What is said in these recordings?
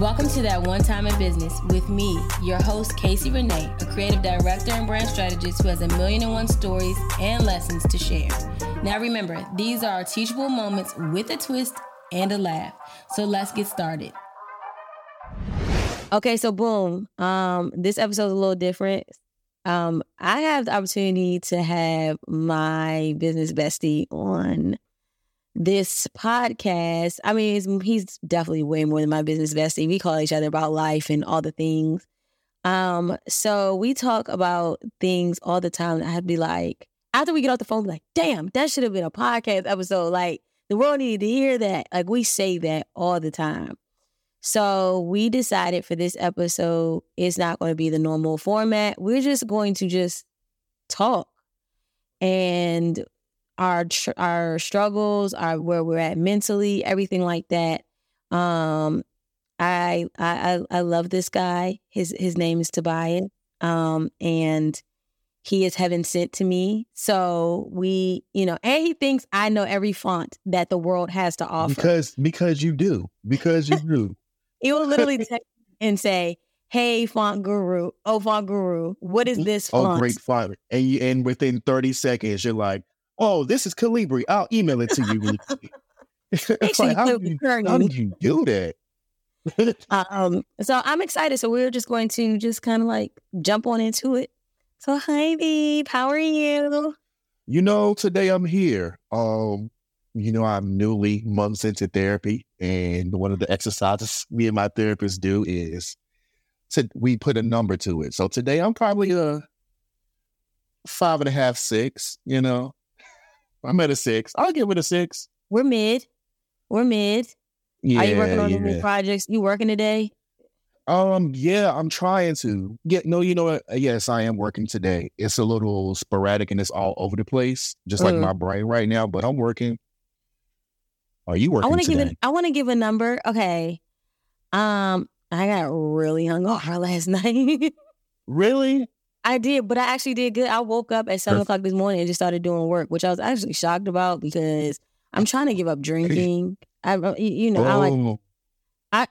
Welcome to That One Time in Business with me, your host, Casey Renee, a creative director and brand strategist who has a million and one stories and lessons to share. Now remember, these are teachable moments with a twist and a laugh. So let's get started. Okay, so boom. Um, this episode is a little different. Um, I have the opportunity to have my business bestie on this podcast. I mean, he's definitely way more than my business bestie. We call each other about life and all the things. Um, so we talk about things all the time. I'd be like, after we get off the phone, like, damn, that should have been a podcast episode. Like, the world needed to hear that. Like, we say that all the time. So we decided for this episode, it's not going to be the normal format. We're just going to just talk. And our tr- our struggles, our where we're at mentally, everything like that. Um, I I I love this guy. His his name is Tobias, um, and he is heaven sent to me. So we, you know, and he thinks I know every font that the world has to offer because because you do because you do. he will literally text and say, "Hey, font guru, oh font guru, what is this oh, font?" Oh, great font! And you, and within thirty seconds, you're like, oh, this is Calibri. I'll email it to you. Really like, how, did you, how did you do that? um, so I'm excited. So we're just going to just kind of like jump on into it. So hi, babe. How are you? You know, today I'm here. Um, you know, I'm newly months into therapy, and one of the exercises me and my therapist do is to we put a number to it. So today I'm probably a five and a half, six. You know, I'm at a six. I'll give it a six. We're mid. We're mid. Yeah, Are you working on yeah. any projects? You working today? Um, yeah, I'm trying to. get. no, you know what? Yes, I am working today. It's a little sporadic and it's all over the place, just like mm. my brain right now. But I'm working. Are you working? I want to give. I want to give a number. Okay. Um, I got really hungover last night. really? I did, but I actually did good. I woke up at seven o'clock this morning and just started doing work, which I was actually shocked about because I'm trying to give up drinking. I, uh, you know, oh. I like. I,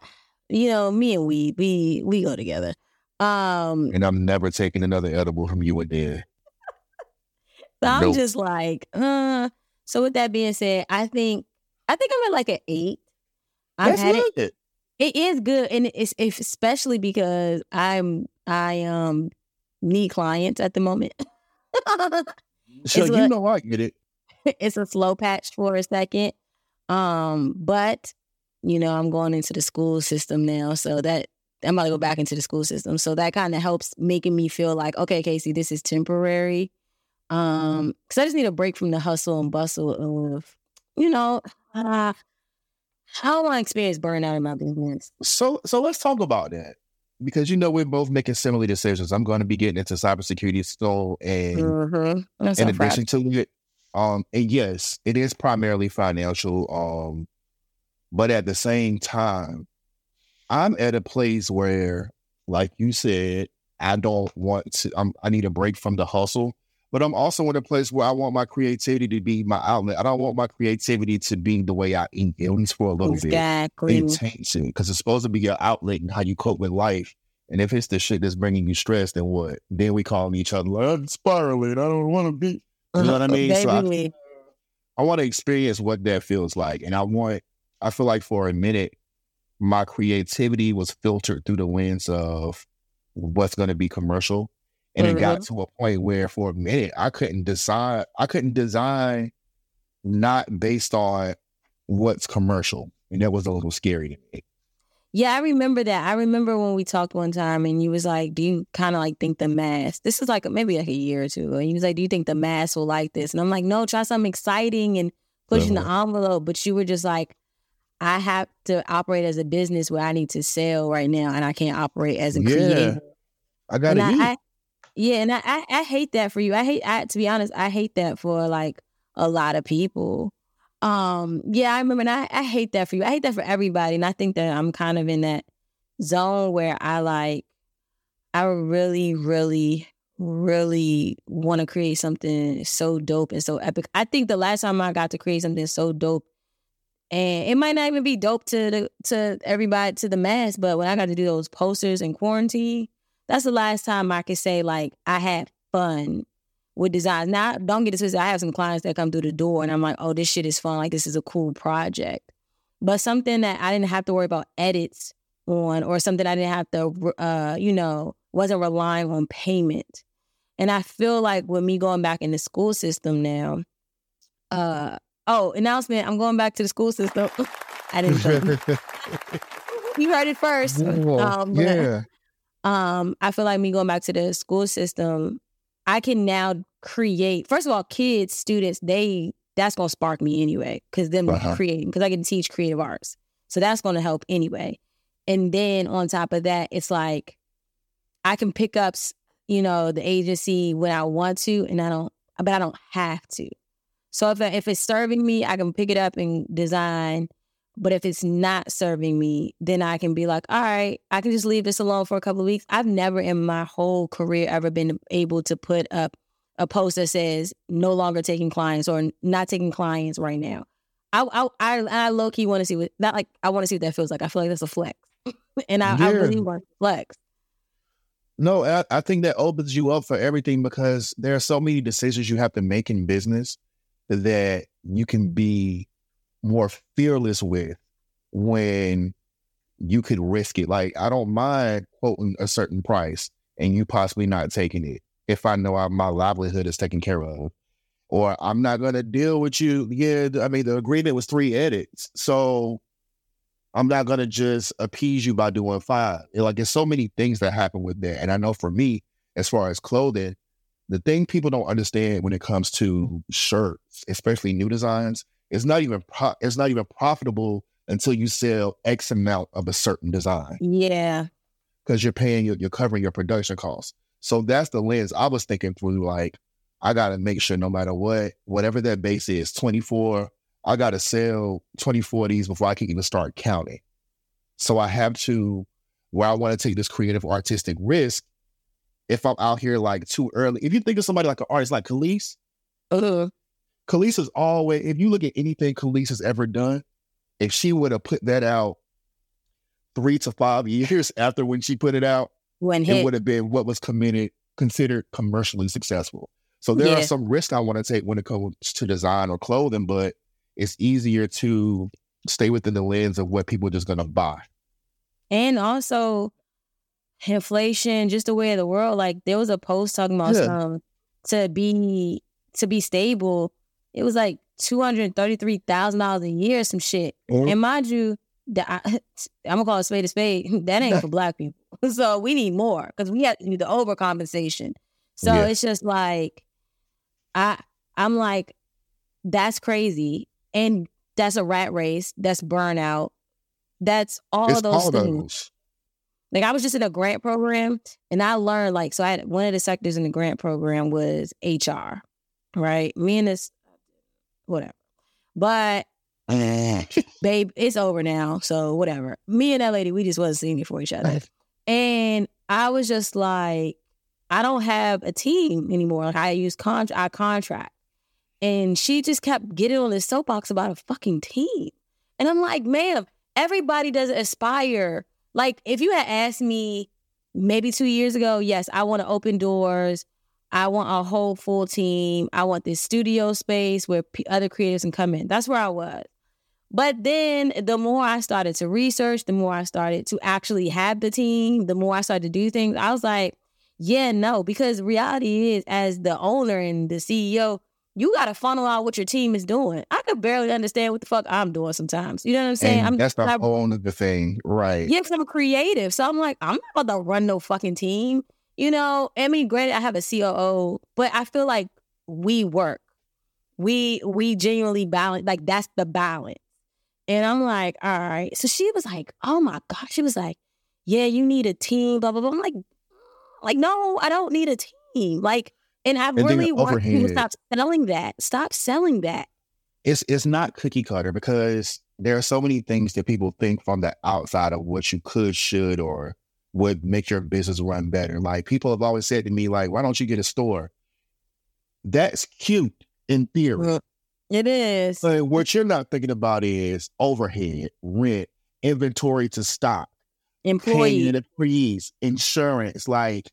you know, me and we, we, we go together. Um, and I'm never taking another edible from you again. so I'm just like, uh. So with that being said, I think, I think I'm at like an eight. I've That's had good. It, it is good, and it's, it's especially because I'm I um need clients at the moment. so you know I get it. It's a slow patch for a second. Um, but you know, I'm going into the school system now, so that I'm about to go back into the school system. So that kind of helps making me feel like, okay, Casey, this is temporary. Um, because I just need a break from the hustle and bustle of, you know, uh, how I experience burnout in my business? So, so let's talk about that because you know we're both making similar decisions. I'm going to be getting into cybersecurity still, and mm-hmm. in addition to it, um, and yes, it is primarily financial. Um, but at the same time, I'm at a place where, like you said, I don't want to. I'm, I need a break from the hustle. But I'm also in a place where I want my creativity to be my outlet. I don't want my creativity to be the way I eat, at least for a little exactly. bit. Intention, because it's supposed to be your outlet and how you cope with life. And if it's the shit that's bringing you stress, then what? Then we call each other like, I'm spiraling. I don't want to be. You know what I mean? so I, I want to experience what that feels like. And I want, I feel like for a minute, my creativity was filtered through the lens of what's going to be commercial and mm-hmm. it got mm-hmm. to a point where for a minute I couldn't design I couldn't design not based on what's commercial. And that was a little scary to me. Yeah, I remember that. I remember when we talked one time and you was like, Do you kind of like think the mass? This is like maybe like a year or two. And you was like, Do you think the mass will like this? And I'm like, No, try something exciting and pushing uh-huh. the envelope. But you were just like, I have to operate as a business where I need to sell right now and I can't operate as a yeah. creator. I gotta I, yeah, and I, I, I hate that for you. I hate I to be honest, I hate that for like a lot of people. Um, yeah, I remember and I, I hate that for you. I hate that for everybody. And I think that I'm kind of in that zone where I like I really, really, really want to create something so dope and so epic. I think the last time I got to create something so dope And it might not even be dope to the to everybody to the mass, but when I got to do those posters in quarantine, that's the last time I could say like I had fun with design. Now, don't get it twisted. I have some clients that come through the door and I'm like, oh, this shit is fun. Like this is a cool project. But something that I didn't have to worry about edits on, or something I didn't have to, uh, you know, wasn't relying on payment. And I feel like with me going back in the school system now, uh, oh, announcement, I'm going back to the school system. I didn't you heard it first. Um, yeah. Um, I feel like me going back to the school system, I can now create, first of all, kids, students, they, that's going to spark me anyway, because them uh-huh. creating, because I can teach creative arts. So that's going to help anyway. And then on top of that, it's like I can pick up you know, the agency when I want to, and I don't, but I don't have to. So if if it's serving me, I can pick it up and design. But if it's not serving me, then I can be like, all right, I can just leave this alone for a couple of weeks. I've never in my whole career ever been able to put up a post that says no longer taking clients or not taking clients right now. I I I, I low key want to see what that like. I want to see what that feels like. I feel like that's a flex, and I, yeah. I really want flex. No, I, I, think that opens you up for everything because there are so many decisions you have to make in business that you can be more fearless with when you could risk it. Like, I don't mind quoting a certain price and you possibly not taking it if I know I, my livelihood is taken care of. Or I'm not going to deal with you. Yeah, I mean, the agreement was three edits. So I'm not gonna just appease you by doing five. Like there's so many things that happen with that. And I know for me, as far as clothing, the thing people don't understand when it comes to shirts, especially new designs, it's not even pro- it's not even profitable until you sell X amount of a certain design. Yeah. Because you're paying you're covering your production costs. So that's the lens I was thinking through. Like, I gotta make sure no matter what, whatever that base is, 24 I got to sell 24 of these before I can even start counting. So I have to, where I want to take this creative artistic risk, if I'm out here like too early, if you think of somebody like an artist like Kelis, uh-huh. Kelis is always, if you look at anything has ever done, if she would have put that out three to five years after when she put it out, when it would have been what was committed, considered commercially successful. So there yeah. are some risks I want to take when it comes to design or clothing, but it's easier to stay within the lens of what people are just going to buy. And also, inflation, just the way of the world. Like there was a post talking about yeah. some to be to be stable. It was like two hundred thirty three thousand dollars a year, some shit. Mm-hmm. And mind you, I, am gonna call it spade a spade. That ain't for black people. So we need more because we have to do the overcompensation. So yeah. it's just like I I'm like, that's crazy. And that's a rat race. That's burnout. That's all it's those all things. Those. Like I was just in a grant program and I learned like so I had one of the sectors in the grant program was HR. Right? Me and this whatever. But eh. babe, it's over now. So whatever. Me and that lady, we just wasn't seeing it for each other. And I was just like, I don't have a team anymore. Like I use con I contract. And she just kept getting on this soapbox about a fucking team. And I'm like, ma'am, everybody doesn't aspire. Like, if you had asked me maybe two years ago, yes, I want to open doors. I want a whole full team. I want this studio space where p- other creatives can come in. That's where I was. But then the more I started to research, the more I started to actually have the team, the more I started to do things, I was like, yeah, no, because reality is, as the owner and the CEO, you got to funnel out what your team is doing. I could barely understand what the fuck I'm doing sometimes. You know what I'm saying? I'm that's the I, whole other thing, right? Yeah, because I'm a creative, so I'm like, I'm not about to run no fucking team. You know, I mean, granted, I have a COO, but I feel like we work. We we genuinely balance. Like that's the balance. And I'm like, all right. So she was like, oh my god. She was like, yeah, you need a team. Blah blah blah. I'm like, like no, I don't need a team. Like and I and really want you to stop selling that. Stop selling that. It's it's not cookie cutter because there are so many things that people think from the outside of what you could, should, or would make your business run better. Like people have always said to me, like, why don't you get a store? That's cute in theory. It is. But what you're not thinking about is overhead, rent, inventory to stock, employee, employees, insurance. Like,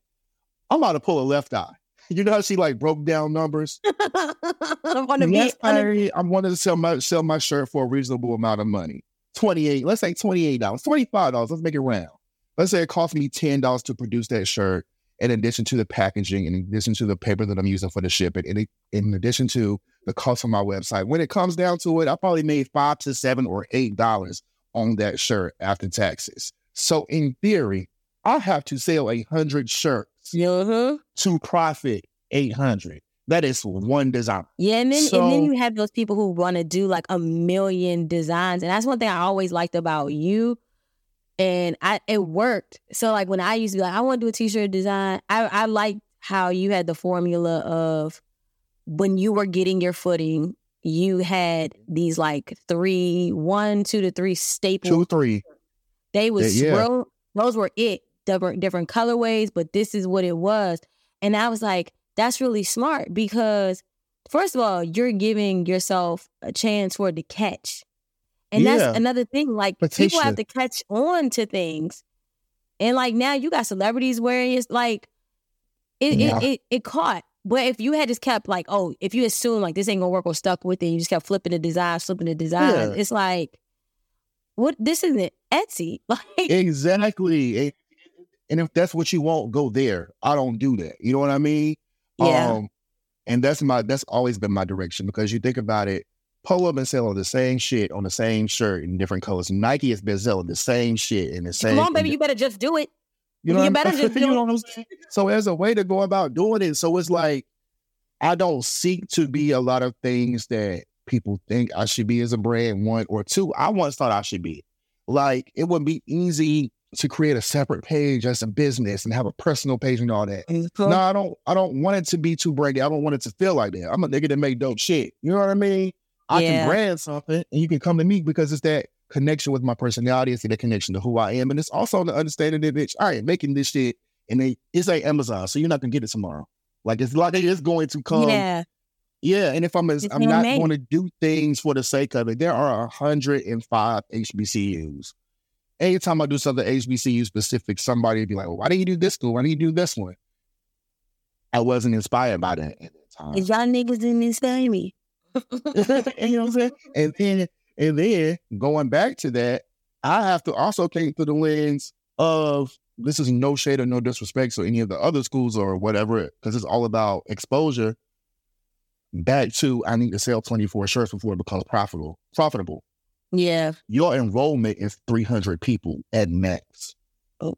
I'm about to pull a left eye. You know how she like broke down numbers? I want to be. I, I wanted to sell my sell my shirt for a reasonable amount of money. Twenty eight. Let's say twenty eight dollars, twenty five dollars. Let's make it round. Let's say it cost me ten dollars to produce that shirt, in addition to the packaging, in addition to the paper that I'm using for the shipping, in, in addition to the cost of my website. When it comes down to it, I probably made five to seven or eight dollars on that shirt after taxes. So in theory, I have to sell a hundred shirts uh-huh. to profit 800. That is one design. Yeah, and then so, and then you have those people who want to do like a million designs, and that's one thing I always liked about you. And I it worked. So like when I used to be like, I want to do a t-shirt design. I I like how you had the formula of when you were getting your footing, you had these like three, one, two to three staples. Two, three. They was yeah. those were it different different colorways, but this is what it was. And I was like, that's really smart because first of all, you're giving yourself a chance for it to catch. And yeah. that's another thing. Like Petition. people have to catch on to things. And like now you got celebrities wearing it like it, yeah. it, it, it caught. But if you had just kept like, oh, if you assume like this ain't gonna work or stuck with it, you just kept flipping the design, flipping the design, yeah. it's like, what this isn't Etsy. Like Exactly. And if that's what you want, go there. I don't do that. You know what I mean? Yeah. Um, and that's my that's always been my direction because you think about it, Polo been selling the same shit on the same shirt in different colors. Nike has been selling the same shit in the same. Come on, baby, you better just do it. You know, you better just do you know it. So as a way to go about doing it, so it's like I don't seek to be a lot of things that people think I should be as a brand. One or two, I once thought I should be. Like it would be easy to create a separate page as a business and have a personal page and all that. Mm-hmm. No, I don't. I don't want it to be too brandy. I don't want it to feel like that. I'm a nigga that make dope shit. You know what I mean? I yeah. can brand something, and you can come to me because it's that connection with my personality. It's that connection to who I am, and it's also the understanding that bitch. All right, making this shit, and they it's like Amazon, so you're not gonna get it tomorrow. Like it's like it's going to come. Yeah. Yeah, and if I'm as, I'm not going to do things for the sake of it, there are 105 HBCUs anytime I do something HBCU specific, somebody would be like, well, why do you do this school? Why do you do this one? I wasn't inspired by that at that time. y'all niggas didn't inspire me. you know what I'm saying? And then and then going back to that, I have to also think through the lens of this is no shade or no disrespect to any of the other schools or whatever, because it's all about exposure. Back to I need to sell 24 shirts before it becomes profitable. Profitable. Yeah. Your enrollment is 300 people at max. Oh,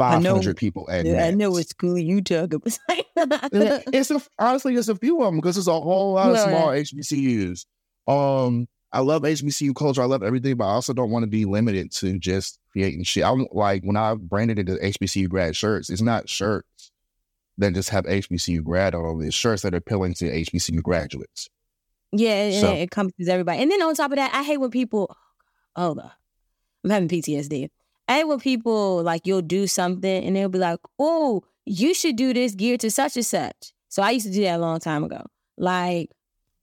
500 people at yeah. I know what school you talk about. it's a, honestly, it's a few of them because it's a whole lot of small HBCUs. Um, I love HBCU culture. I love everything, but I also don't want to be limited to just creating shit. I don't like when I branded it as HBCU grad shirts. It's not shirts that just have HBCU grad on it. It's shirts that are appealing to HBCU graduates. Yeah, so. it encompasses everybody. And then on top of that, I hate when people, oh, I'm having PTSD. Hate when people like you'll do something and they'll be like, oh, you should do this geared to such and such. So I used to do that a long time ago. Like,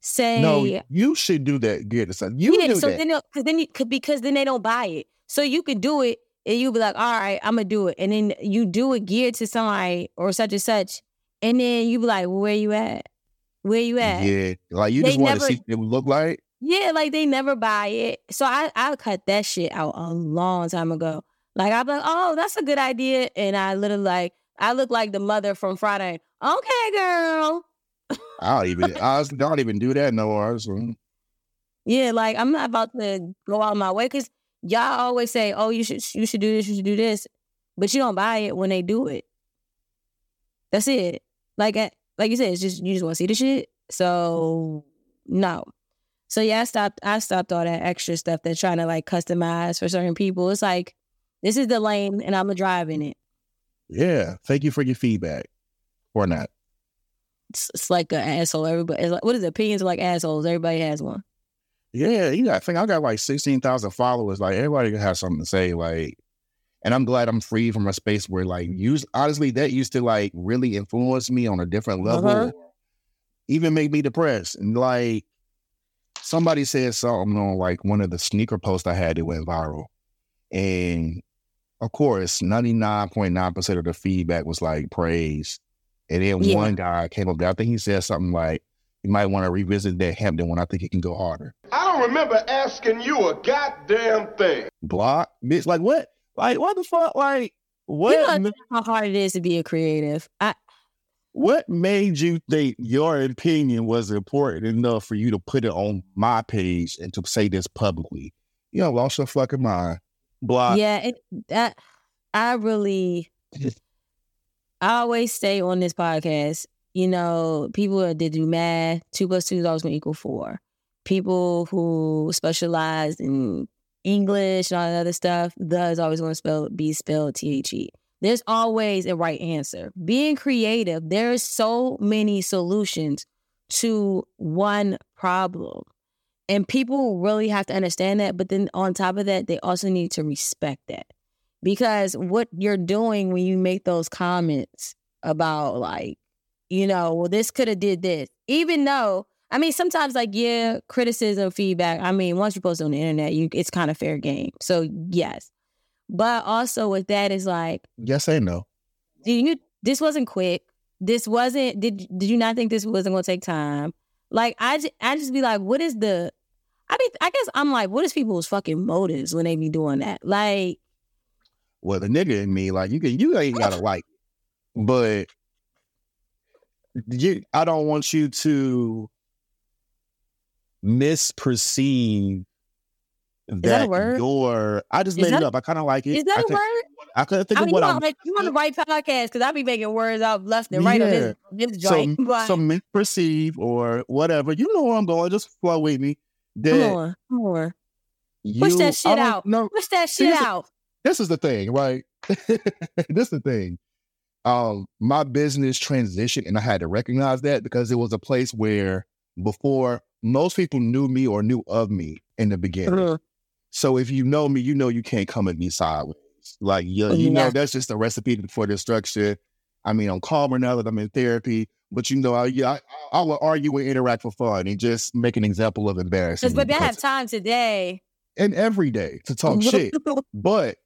say, no, you should do that geared to such. You yeah, do so that. then because then you, because then they don't buy it. So you could do it and you'll be like, all right, I'm gonna do it, and then you do it geared to somebody or such and such, and then you be like, well, where you at? Where you at? Yeah, like you they just want to see what it would look like. Yeah, like they never buy it. So I I cut that shit out a long time ago. Like I'm like, oh, that's a good idea, and I literally like I look like the mother from Friday. Okay, girl. I don't even I don't even do that no more. So. Yeah, like I'm not about to go out of my way because y'all always say, "Oh, you should you should do this, you should do this," but you don't buy it when they do it. That's it. Like eh, like you said, it's just you just want to see the shit. So no. So yeah, I stopped. I stopped all that extra stuff that's trying to like customize for certain people. It's like this is the lane, and I'm a drive in it. Yeah, thank you for your feedback, or not. It's, it's like an asshole. Everybody, like, what is it? opinions are like assholes? Everybody has one. Yeah, you got. I think I got like sixteen thousand followers. Like everybody has something to say. Like and I'm glad I'm free from a space where like use honestly that used to like really influence me on a different level. Uh-huh. Even make me depressed. And like somebody said something on like one of the sneaker posts I had that went viral. And of course, 99.9% of the feedback was like praise. And then yeah. one guy came up there, I think he said something like, you might want to revisit that Hampton one. I think it can go harder. I don't remember asking you a goddamn thing. Block? Bitch, like what? Like, what the fuck? Like, what? You know how hard it is to be a creative. I, what made you think your opinion was important enough for you to put it on my page and to say this publicly? You know, lost your fucking mind. Block. Yeah, it, that I really, I always say on this podcast, you know, people that did do math, two plus two is always going to equal four. People who specialize in English and all that other stuff, the is always going to spell be spelled T H E. There's always a right answer. Being creative, there's so many solutions to one problem. And people really have to understand that. But then on top of that, they also need to respect that. Because what you're doing when you make those comments about like, you know, well, this could have did this, even though I mean, sometimes like yeah, criticism, feedback. I mean, once you post on the internet, you it's kind of fair game. So yes, but also with that is like yes and no. Do you? This wasn't quick. This wasn't. Did Did you not think this wasn't going to take time? Like I, I just be like, what is the? I mean, I guess I'm like, what is people's fucking motives when they be doing that? Like, well, the nigga in me, like you can, you ain't gotta like, but you, I don't want you to misperceive that, that a word? Your, I just made that, it up. I kind of like it. Is that I a think, word? I couldn't think I mean, of what I'm. You want to write podcast because I be making words out left and right yeah. on this, this joint. So, but... so misperceive or whatever. You know where I'm going. Just flow with me. That come on, come on. You, Push that shit out. No, Push that shit this out. Is, this is the thing, right? this is the thing. Um, my business transitioned, and I had to recognize that because it was a place where before most people knew me or knew of me in the beginning. Uh-huh. So if you know me, you know you can't come at me sideways. Like you, you yeah. know that's just a recipe for destruction. I mean, I'm calmer now that I'm in therapy, but you know, I yeah, I, I will argue and interact for fun and just make an example of embarrassing. Because, but I have time today and every day to talk shit. But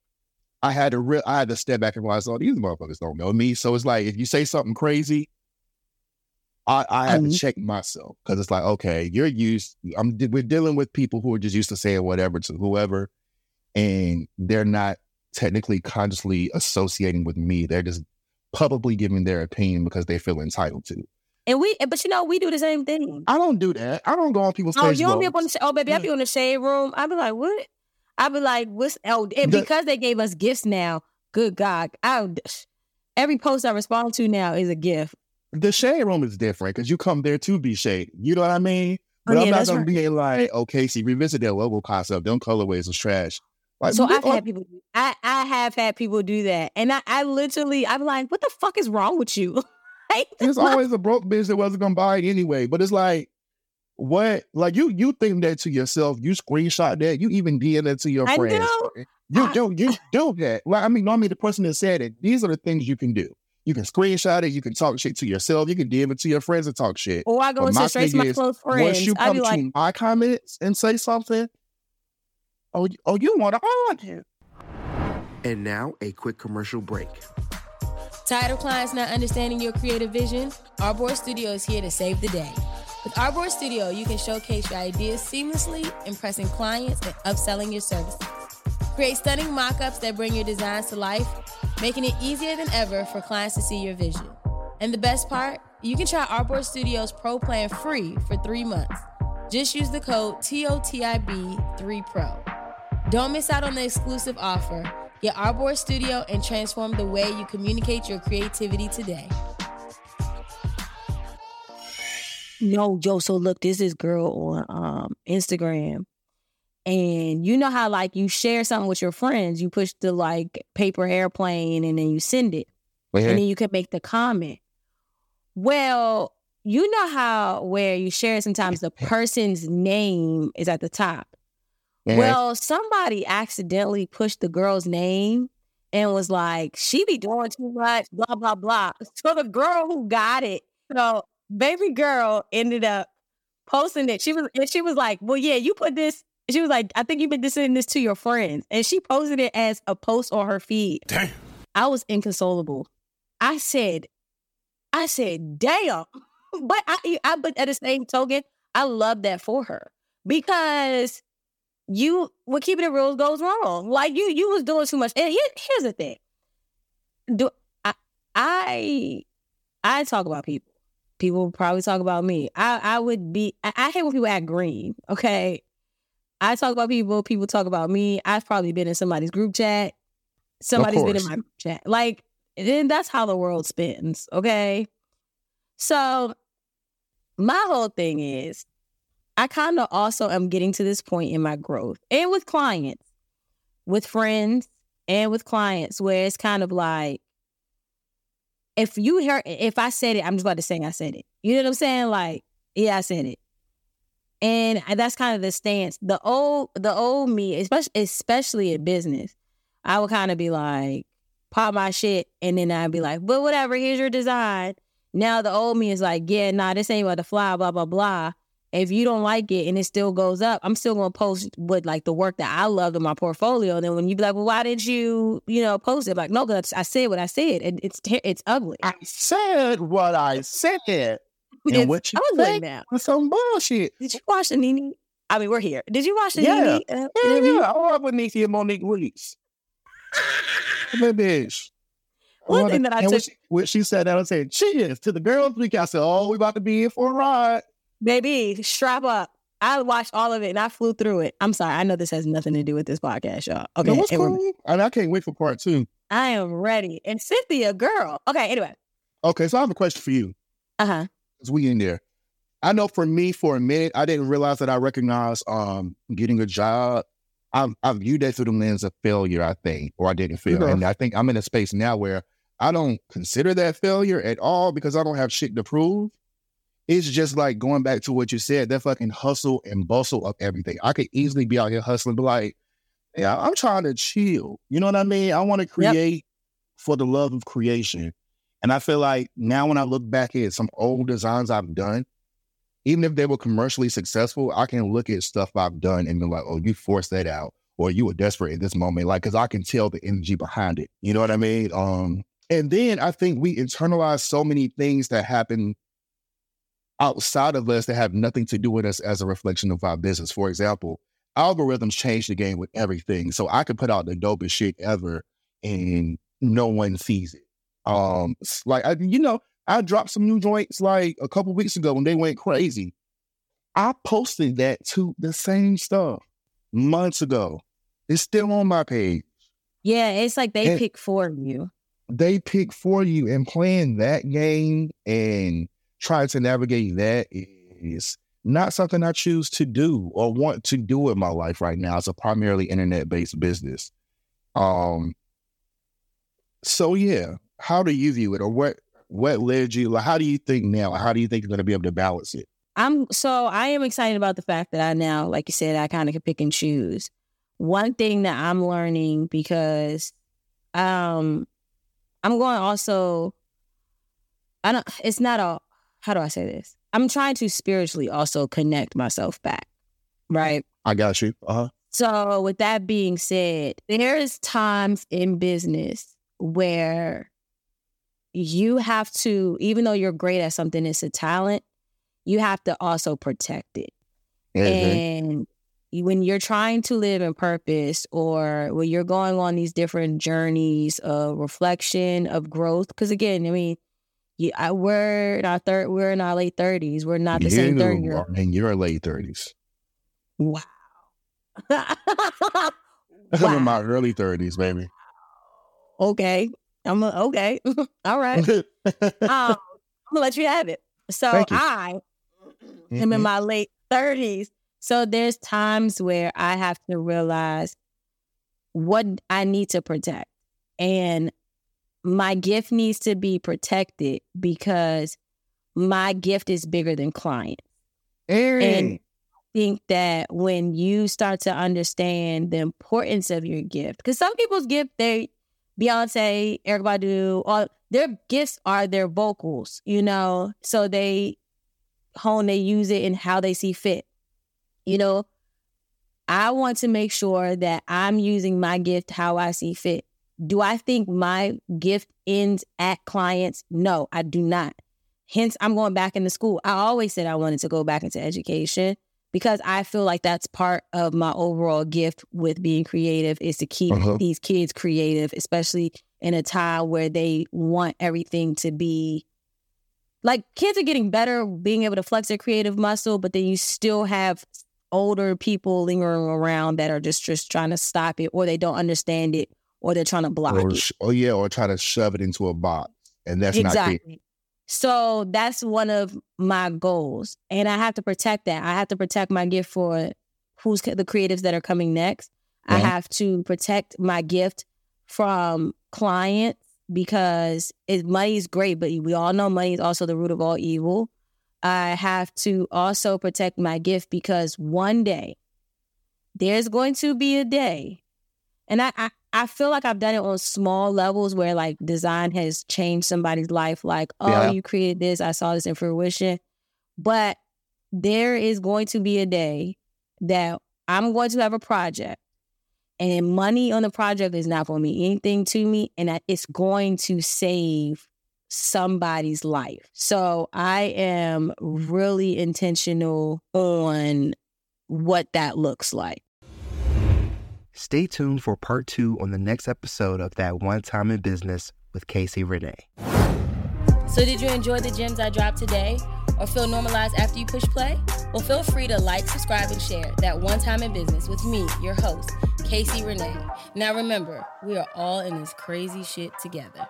I had to re- I had to step back and realize, oh, these motherfuckers don't know me. So it's like if you say something crazy, I, I have mm-hmm. to check myself because it's like, okay, you're used. I'm we're dealing with people who are just used to saying whatever to whoever, and they're not technically consciously associating with me. They're just publicly giving their opinion because they feel entitled to. And we, but you know, we do the same thing. I don't do that. I don't go on people's. Oh, you don't be up on the. Oh, baby, I be mm. on the shade room. I be like, what? I be like, what's? Oh, and because they gave us gifts now. Good God, I every post I respond to now is a gift the shade room is different because you come there to be shade. You know what I mean? Oh, but oh, yeah, I'm not gonna right. be like, oh, okay, see, revisit that logo concept. Them colorways is trash. Like, so I've had people. I I have had people do that, and I I literally I'm like, what the fuck is wrong with you? like, it's always a broke bitch that wasn't gonna buy it anyway. But it's like, what? Like you you think that to yourself? You screenshot that? You even DM that to your I friends? Know. You I, do you do that? Like I mean, normally the person that said it. These are the things you can do. You can screenshot it. You can talk shit to yourself. You can DM it to your friends and talk shit. Or I go into straight to my close friends. Once you come to like, my comments and say something, oh, oh, you want to argue. And now a quick commercial break. Tired of clients not understanding your creative vision? Artboard Studio is here to save the day. With Artboard Studio, you can showcase your ideas seamlessly, impressing clients and upselling your services. Create stunning mock ups that bring your designs to life making it easier than ever for clients to see your vision. And the best part, you can try Artboard Studios Pro Plan free for three months. Just use the code TOTIB3PRO. Don't miss out on the exclusive offer. Get Artboard Studio and transform the way you communicate your creativity today. No, Joe. So look, this is girl on um, Instagram and you know how like you share something with your friends, you push the like paper airplane and then you send it. And then you can make the comment. Well, you know how where you share sometimes the person's name is at the top. Well, somebody accidentally pushed the girl's name and was like, she be doing too much, blah, blah, blah. So the girl who got it, so baby girl ended up posting it. She was and she was like, Well, yeah, you put this. She was like, I think you've been sending this to your friends. And she posted it as a post on her feed. Damn. I was inconsolable. I said, I said, damn. But I, I but at the same token, I love that for her because you what keeping it real goes wrong. Like you you was doing too much. And here, here's the thing. Do I I I talk about people. People probably talk about me. I I would be I, I hate when people act green. Okay. I talk about people, people talk about me. I've probably been in somebody's group chat. Somebody's been in my group chat. Like, then that's how the world spins. Okay. So my whole thing is I kind of also am getting to this point in my growth and with clients, with friends, and with clients where it's kind of like, if you hear, if I said it, I'm just about to say I said it. You know what I'm saying? Like, yeah, I said it. And that's kind of the stance. The old, the old me, especially, especially in business, I would kind of be like, pop my shit, and then I'd be like, but whatever, here's your design. Now the old me is like, yeah, nah, this ain't about to fly, blah, blah, blah. If you don't like it and it still goes up, I'm still gonna post with like the work that I loved in my portfolio. And then when you be like, well, why did you, you know, post it? I'm like, no, because I said what I said. And it's it's ugly. I said what I said. And it's what you ugly now. some bullshit. Did you watch the Nene? I mean, we're here. Did you watch the yeah. Nene? Uh, yeah, yeah. I love with and Monique Weeks. that bitch. One thing that I took. When she, when she said that, I said, cheers to the girls week. I said, oh, we about to be in for a ride. Baby, strap up. I watched all of it and I flew through it. I'm sorry. I know this has nothing to do with this podcast, y'all. Okay. No, what's cool? And I can't wait for part two. I am ready. And Cynthia, girl. Okay, anyway. Okay, so I have a question for you. Uh-huh. As we in there. I know for me, for a minute, I didn't realize that I recognized um getting a job. I, I viewed that through the lens of failure, I think, or I didn't fail. And I think I'm in a space now where I don't consider that failure at all because I don't have shit to prove. It's just like going back to what you said, that fucking hustle and bustle of everything. I could easily be out here hustling, but like, yeah, I'm trying to chill. You know what I mean? I want to create yep. for the love of creation. And I feel like now when I look back at some old designs I've done, even if they were commercially successful, I can look at stuff I've done and be like, oh, you forced that out. Or you were desperate at this moment. Like, cause I can tell the energy behind it. You know what I mean? Um, and then I think we internalize so many things that happen outside of us that have nothing to do with us as a reflection of our business. For example, algorithms change the game with everything. So I could put out the dopest shit ever and no one sees it. Um, like I, you know, I dropped some new joints like a couple weeks ago when they went crazy. I posted that to the same stuff months ago. It's still on my page. Yeah, it's like they and pick for you. They pick for you and playing that game and trying to navigate that is not something I choose to do or want to do in my life right now. It's a primarily internet based business. Um. So yeah, how do you view it, or what what led you? Like, how do you think now? How do you think you're going to be able to balance it? I'm so I am excited about the fact that I now, like you said, I kind of can pick and choose. One thing that I'm learning because um I'm going also I don't it's not a how do I say this? I'm trying to spiritually also connect myself back. Right? I got you. Uh-huh. So with that being said, there's times in business where you have to, even though you're great at something, it's a talent, you have to also protect it. Mm-hmm. And when you're trying to live in purpose or when you're going on these different journeys of reflection, of growth, because again, I mean, yeah, I, we're in our third, we're in our late thirties. We're not the you same thirty year. And you're in your late thirties. Wow. wow. I'm in my early thirties, baby. Okay, I'm a, okay. All right. um, I'm gonna let you have it. So I mm-hmm. am in mm-hmm. my late thirties. So there's times where I have to realize what I need to protect. And my gift needs to be protected because my gift is bigger than clients. And I think that when you start to understand the importance of your gift, because some people's gift, they Beyonce, Erykah Badu, all their gifts are their vocals, you know. So they hone they use it and how they see fit. You know, I want to make sure that I'm using my gift how I see fit. Do I think my gift ends at clients? No, I do not. Hence, I'm going back into school. I always said I wanted to go back into education because I feel like that's part of my overall gift with being creative is to keep uh-huh. these kids creative, especially in a time where they want everything to be like kids are getting better being able to flex their creative muscle, but then you still have older people lingering around that are just just trying to stop it or they don't understand it or they're trying to block or, it. Oh yeah, or try to shove it into a box. And that's not exactly. not So that's one of my goals. And I have to protect that. I have to protect my gift for who's the creatives that are coming next. I uh-huh. have to protect my gift from clients because it, money is great, but we all know money is also the root of all evil. I have to also protect my gift because one day there's going to be a day, and I, I, I feel like I've done it on small levels where like design has changed somebody's life. Like, oh, yeah. you created this, I saw this in fruition. But there is going to be a day that I'm going to have a project and money on the project is not going to mean anything to me and that it's going to save somebody's life. So I am really intentional on what that looks like. Stay tuned for part two on the next episode of That One Time in Business with Casey Renee. So, did you enjoy the gems I dropped today? or feel normalized after you push play? Well, feel free to like, subscribe, and share that one time in business with me, your host, Casey Renee. Now remember, we are all in this crazy shit together.